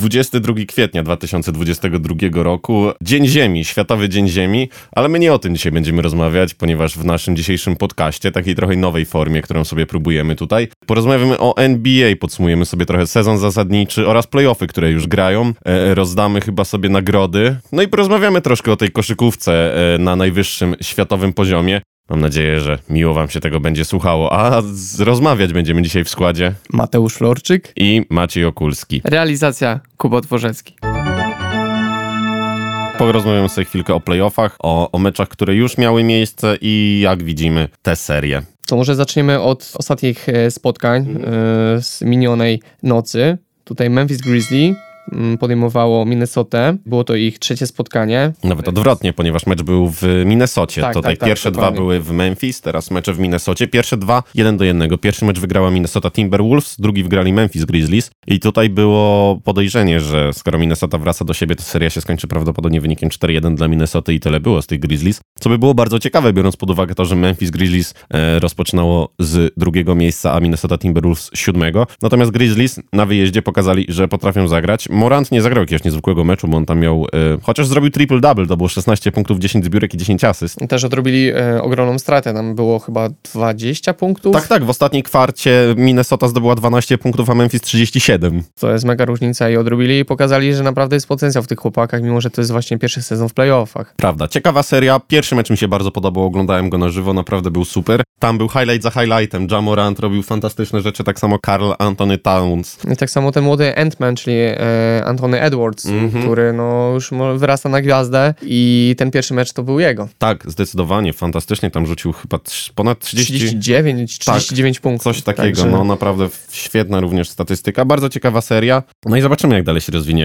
22 kwietnia 2022 roku, Dzień Ziemi, Światowy Dzień Ziemi, ale my nie o tym dzisiaj będziemy rozmawiać, ponieważ w naszym dzisiejszym podcaście, takiej trochę nowej formie, którą sobie próbujemy tutaj, porozmawiamy o NBA, podsumujemy sobie trochę sezon zasadniczy oraz playoffy, które już grają, e, rozdamy chyba sobie nagrody, no i porozmawiamy troszkę o tej koszykówce e, na najwyższym światowym poziomie. Mam nadzieję, że miło Wam się tego będzie słuchało. A rozmawiać będziemy dzisiaj w składzie Mateusz Florczyk. i Maciej Okulski. Realizacja Kuba Dworzecki. Porozmawiamy sobie chwilkę o playoffach, o, o meczach, które już miały miejsce i jak widzimy te serie. To może zaczniemy od ostatnich e, spotkań e, z minionej nocy. Tutaj Memphis Grizzly mm, podejmowało Minnesotę. Było to ich trzecie spotkanie. Nawet odwrotnie, ponieważ mecz był w Minnesocie. Tak, Tutaj tak, tak, pierwsze dwa były w Memphis, teraz mecze w Minnesocie. Pierwsze dwa, jeden do jednego. Pierwszy mecz wygrała Minnesota Timberwolves, drugi wygrali Memphis Grizzlies. I tutaj było podejrzenie, że skoro Minnesota wraca do siebie, to seria się skończy prawdopodobnie wynikiem 4-1 dla Minnesoty i tyle było z tych Grizzlies. Co by było bardzo ciekawe, biorąc pod uwagę to, że Memphis Grizzlies e, rozpoczynało z drugiego miejsca, a Minnesota Timberwolves siódmego. Natomiast Grizzlies na wyjeździe pokazali, że potrafią zagrać. Morant nie zagrał jakiegoś niezwykłego meczu, bo on tam miał, e, chociaż zrobił triple-double, to było 16 punktów, 10 zbiórek i 10 asyst. Też odrobili e, ogromną stratę. Tam było chyba 20 punktów. Tak, tak, w ostatniej kwarcie Minnesota zdobyła 12 punktów, a Memphis 37. To jest mega różnica i odrobili i pokazali, że naprawdę jest potencjał w tych chłopakach, mimo że to jest właśnie pierwszy sezon w playoffach. Prawda, ciekawa seria. Pierwszy mecz mi się bardzo podobał, oglądałem go na żywo, naprawdę był super. Tam był highlight za highlightem. Jamorant robił fantastyczne rzeczy, tak samo Karl Anthony Towns. I tak samo ten młody Ant-Man, czyli e, Anthony Edwards, Mhm. który no, już wyrasta na gwiazdę i ten pierwszy mecz to był jego. Tak, zdecydowanie, fantastycznie. Tam rzucił chyba ponad 30... 39, 39 punktów. Coś takiego, Także no naprawdę świetna również statystyka, bardzo ciekawa seria. No i zobaczymy, jak dalej się rozwinie.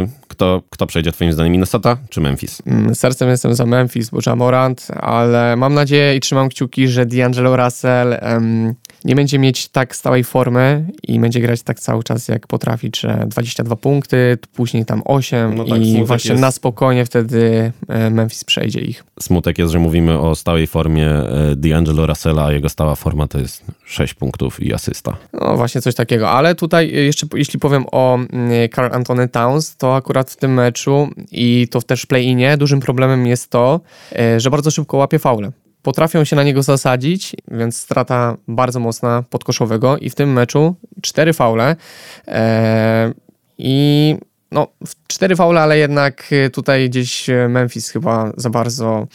Yy, Kto, kto przejdzie twoim zdaniem, Minnesota czy Memphis? mm, Sercem jestem za Memphis, bo Jamorant, ale mam nadzieję i trzymam kciuki, że D'Angelo Russell em, nie będzie mieć tak stałej formy i będzie grać tak cały czas jak potrafi, że 22 punkty, później tam 8 No tak, i właśnie jest. na spokojnie wtedy e, Memphis przejdzie ich. Smutek jest, że mówimy o stałej formie e, D'Angelo Russella, a jego stała forma to jest 6 punktów i asysta. No właśnie coś takiego, ale tutaj y, jeszcze jeśli powiem o mm, Carl Anthony Towns, to akurat w tym meczu i to też w play-inie dużym problemem jest to, e, że bardzo szybko łapie faule. Potrafią się na niego zasadzić, więc strata bardzo mocna podkoszowego i w tym meczu cztery faule e, i no, w- cztery faule, ale jednak y, tutaj gdzieś y, Memphis chyba za bardzo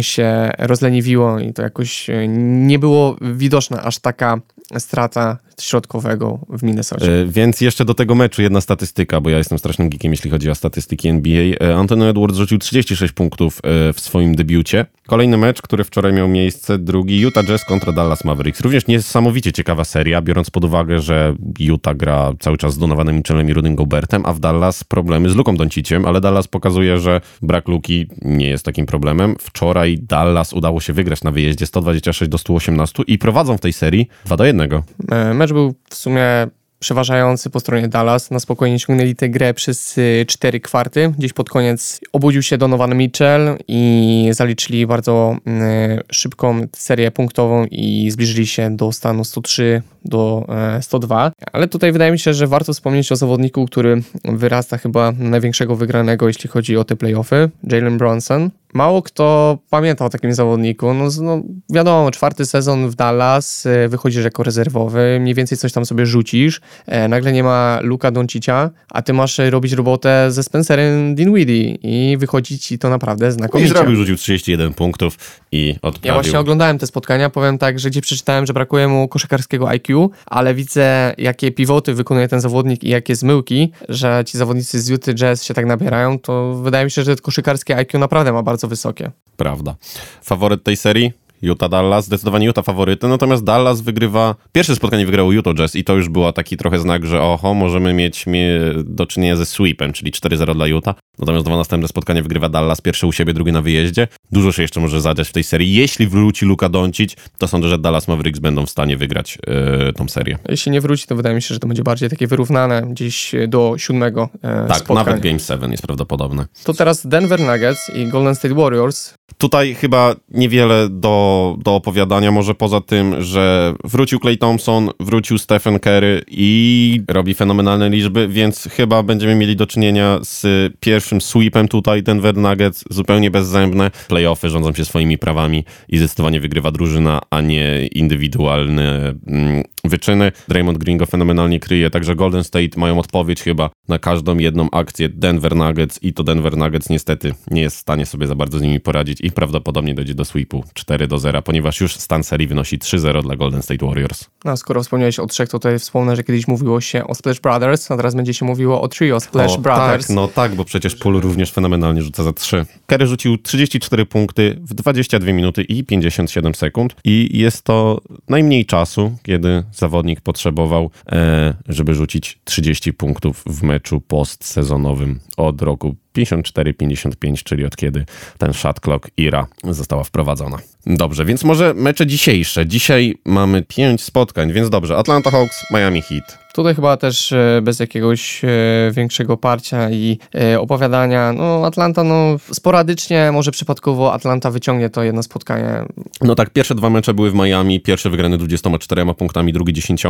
się rozleniwiło i to jakoś y, nie było widoczna aż taka strata środkowego w Minnesocie. E, Więc jeszcze do tego meczu jedna statystyka, bo ja jestem strasznym geekiem, jeśli chodzi o statystyki NBA. E, Anthony Edwards rzucił 36 punktów e, w swoim debiucie. Kolejny mecz, który wczoraj miał miejsce, drugi Utah Jazz kontra Dallas Mavericks. Również niesamowicie ciekawa seria, biorąc pod uwagę, że Utah gra cały czas z Donovanem Mitchellem i Rudym Gobertem, a w Dallas problemy z Luką Donciciem, ale Dallas pokazuje, że brak Luki nie jest takim problemem. Wczoraj Dallas udało się wygrać na wyjeździe 126 do 118 i prowadzą w tej serii 2 do 1. E, Mecz był w sumie przeważający po stronie Dallas. Na spokojnie ciągnęli tę grę przez y, cztery kwarty. Gdzieś pod koniec obudził się Donovan Mitchell i zaliczyli bardzo y, szybką serię punktową i zbliżyli się do stanu 103 do e, 102. Ale tutaj wydaje mi się, że warto wspomnieć o zawodniku, który wyrasta chyba na największego wygranego, jeśli chodzi o te playoffy, Jalen Bronson. Mało kto pamięta o takim zawodniku. No, no, wiadomo, czwarty sezon w Dallas, e, wychodzisz jako rezerwowy, mniej więcej coś tam sobie rzucisz, e, nagle nie ma Luka Doncicia, a ty masz e, robić robotę ze Spencerem Dinwiddie i wychodzi ci to naprawdę I znakomicie. zrobił, rzucił 31 punktów i odprawił. Ja właśnie oglądałem te spotkania, powiem tak, że gdzie przeczytałem, że brakuje mu koszykarskiego IQ, ale widzę jakie pivoty wykonuje ten zawodnik i jakie zmyłki, że ci zawodnicy z Utah Jazz się tak nabierają, to wydaje mi się, że koszykarskie IQ naprawdę ma bardzo wysokie. Prawda. Faworyt tej serii? Utah Dallas, zdecydowanie Utah faworyty, natomiast Dallas wygrywa, pierwsze spotkanie wygrał Utah Jazz i to już była taki trochę znak, że oho, możemy mieć mie- do czynienia ze sweepem, czyli 4-0 dla Utah, natomiast dwa następne spotkanie wygrywa Dallas, pierwsze u siebie, drugie na wyjeździe. Dużo się jeszcze może zadziać w tej serii. Jeśli wróci Luka Doncic, to sądzę, że Dallas Mavericks będą w stanie wygrać yy, tą serię. Jeśli nie wróci, to wydaje mi się, że to będzie bardziej takie wyrównane gdzieś do siódmego e, Tak, spotkania. nawet Game 7 jest prawdopodobne. To teraz Denver Nuggets i Golden State Warriors. Tutaj chyba niewiele do, do opowiadania, może poza tym, że wrócił Clay Thompson, wrócił Stephen Curry i robi fenomenalne liczby, więc chyba będziemy mieli do czynienia z pierwszym sweepem tutaj Denver Nuggets, zupełnie bezzębne. Playoffy rządzą się swoimi prawami i zdecydowanie wygrywa drużyna, a nie indywidualne mm, wyczyny. Draymond Green go fenomenalnie kryje, także Golden State mają odpowiedź chyba na każdą jedną akcję Denver Nuggets i to Denver Nuggets niestety nie jest w stanie sobie za bardzo z nimi poradzić i prawdopodobnie dojdzie do sweepu 4 do 0, ponieważ już stan serii wynosi 3-0 dla Golden State Warriors. No, skoro wspomniałeś o trzech, to tutaj wspomnę, że kiedyś mówiło się o Splash Brothers, a teraz będzie się mówiło o trio Splash o, Brothers. Tak, no tak, bo przecież Pool również fenomenalnie rzuca za 3. Kerry rzucił 34 punkty w 22 minuty i 57 sekund i jest to najmniej czasu, kiedy zawodnik potrzebował, e, żeby rzucić 30 punktów w meczu postsezonowym od roku 54-55, czyli od kiedy ten shot clock IRA została wprowadzona. Dobrze, więc może mecze dzisiejsze. Dzisiaj mamy 5 spotkań, więc dobrze. Atlanta Hawks, Miami Heat. Tutaj chyba też e, bez jakiegoś e, większego parcia i e, opowiadania. No, Atlanta, no, sporadycznie, może przypadkowo Atlanta wyciągnie to jedno spotkanie. No tak, pierwsze dwa mecze były w Miami. Pierwszy wygrany 24 punktami, drugi 10.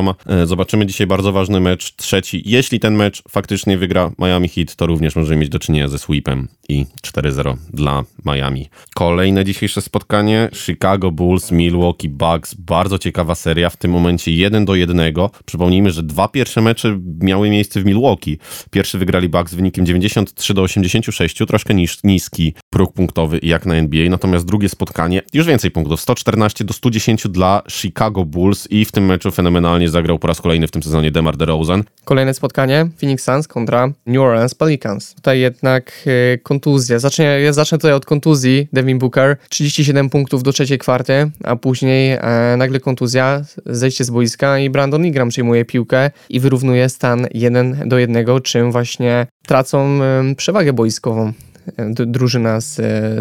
Zobaczymy dzisiaj bardzo ważny mecz, trzeci. Jeśli ten mecz faktycznie wygra Miami Heat, to również możemy mieć do czynienia ze sweepem i 4-0 dla Miami. Kolejne dzisiejsze spotkanie Chicago Bulls, Milwaukee Bucks. Bardzo ciekawa seria, w tym momencie 1 do 1. Przypomnijmy, że dwa pierwsze mecze miały miejsce w Milwaukee. Pierwszy wygrali Bucks z wynikiem 93 do 86, troszkę niż, niski próg punktowy jak na NBA, natomiast drugie spotkanie już więcej punktów, 114 do 110 dla Chicago Bulls i w tym meczu fenomenalnie zagrał po raz kolejny w tym sezonie DeMar DeRozan. Kolejne spotkanie Phoenix Suns kontra New Orleans Pelicans. Tutaj jednak e, kontuzja. Zacznę, ja zacznę tutaj od kontuzji Devin Booker. 37 punktów do trzeciej kwarty, a później e, nagle kontuzja, zejście z boiska i Brandon Ingram przyjmuje piłkę i wyrównuje stan 1 do 1, czym właśnie tracą e, przewagę boiskową d- drużyna z,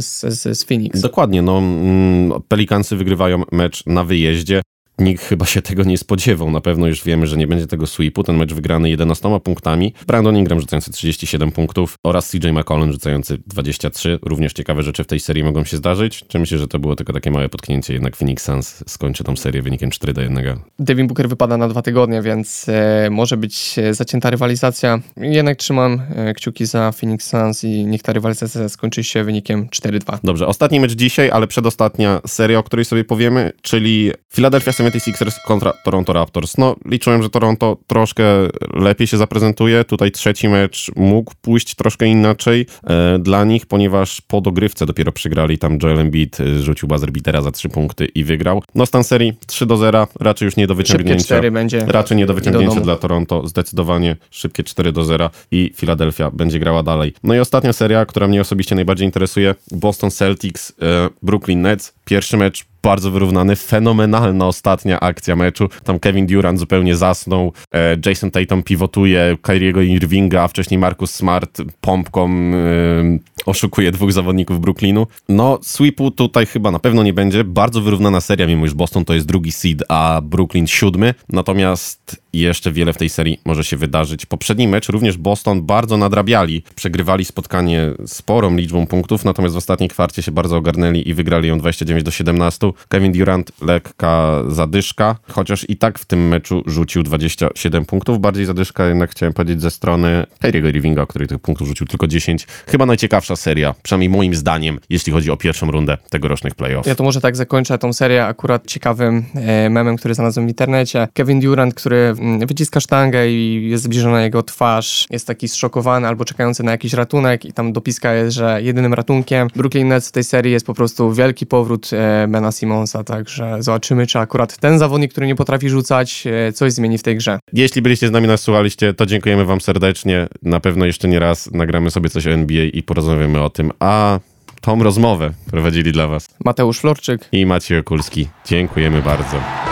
z, z, Phoenix. Dokładnie, no mm, Pelicansy wygrywają mecz na wyjeździe. Nikt chyba się tego nie spodziewał. Na pewno już wiemy, że nie będzie tego sweepu. Ten mecz wygrany 11 punktami. Brandon Ingram rzucający 37 punktów oraz CJ McCollum rzucający 23. Również ciekawe rzeczy w tej serii mogą się zdarzyć. Czy myślę, że to było tylko takie małe potknięcie, jednak Phoenix Suns skończy tą serię wynikiem 4 do 1. Devin Booker wypada na dwa tygodnie, więc e, może być e, zacięta rywalizacja. Jednak trzymam e, kciuki za Phoenix Suns i niech ta rywalizacja skończy się wynikiem 4-2. Dobrze, ostatni mecz dzisiaj, ale przedostatnia seria, o której sobie powiemy, czyli Philadelphia 76ers kontra Toronto Raptors. No, liczyłem, że Toronto troszkę lepiej się zaprezentuje. Tutaj trzeci mecz mógł pójść troszkę inaczej e, dla nich, ponieważ po dogrywce dopiero przegrali. Tam Joel Embiid e, rzucił buzzer beatera za trzy punkty i wygrał. No, stan serii 3 do 0, raczej już nie do wyciągnięcia. 4 będzie. Raczej nie do do wyciągnięcia domu. dla Toronto. Zdecydowanie szybkie 4 do 0 i Philadelphia będzie grała dalej. No i ostatnia seria, która mnie osobiście najbardziej interesuje. Boston Celtics, e, Brooklyn Nets. Pierwszy mecz bardzo wyrównany, fenomenalna ostatnia akcja meczu. Tam Kevin Durant zupełnie zasnął, e, Jason Tatum pivotuje Kyriego Irvinga, a wcześniej Marcus Smart pompką e, oszukuje dwóch zawodników Brooklynu. No, sweepu tutaj chyba na pewno nie będzie. Bardzo wyrównana seria, mimo iż Boston to jest drugi seed, a Brooklyn siódmy. Natomiast jeszcze wiele w tej serii może się wydarzyć. Poprzedni mecz również Boston bardzo nadrabiali. Przegrywali spotkanie sporą liczbą punktów, natomiast w ostatniej kwarcie się bardzo ogarnęli i wygrali ją 29 do 17. Kevin Durant lekka zadyszka, chociaż i tak w tym meczu rzucił 27 punktów. Bardziej zadyszka jednak chciałem powiedzieć ze strony Kyriego Irvinga, który tych punktów rzucił tylko 10. Chyba najciekawsza seria, przynajmniej moim zdaniem, jeśli chodzi o pierwszą rundę tegorocznych playoff. Ja to może tak zakończę tą serię akurat ciekawym e, memem, który znalazłem w internecie. Kevin Durant, który mm, wyciska sztangę i jest zbliżona jego twarz, jest taki zszokowany albo czekający na jakiś ratunek i tam dopiska jest, że jedynym ratunkiem Brooklyn Nets w tej serii jest po prostu wielki powrót e, Bena Simonsa, także zobaczymy, czy akurat ten zawodnik, który nie potrafi rzucać, e, coś zmieni w tej grze. Jeśli byliście z nami, nas słuchaliście, to dziękujemy wam serdecznie. Na pewno jeszcze nie raz nagramy sobie coś o NBA i porozmawiamy o tym, a tą rozmowę prowadzili dla was Mateusz Florczyk, i Maciej Okulski. Dziękujemy bardzo.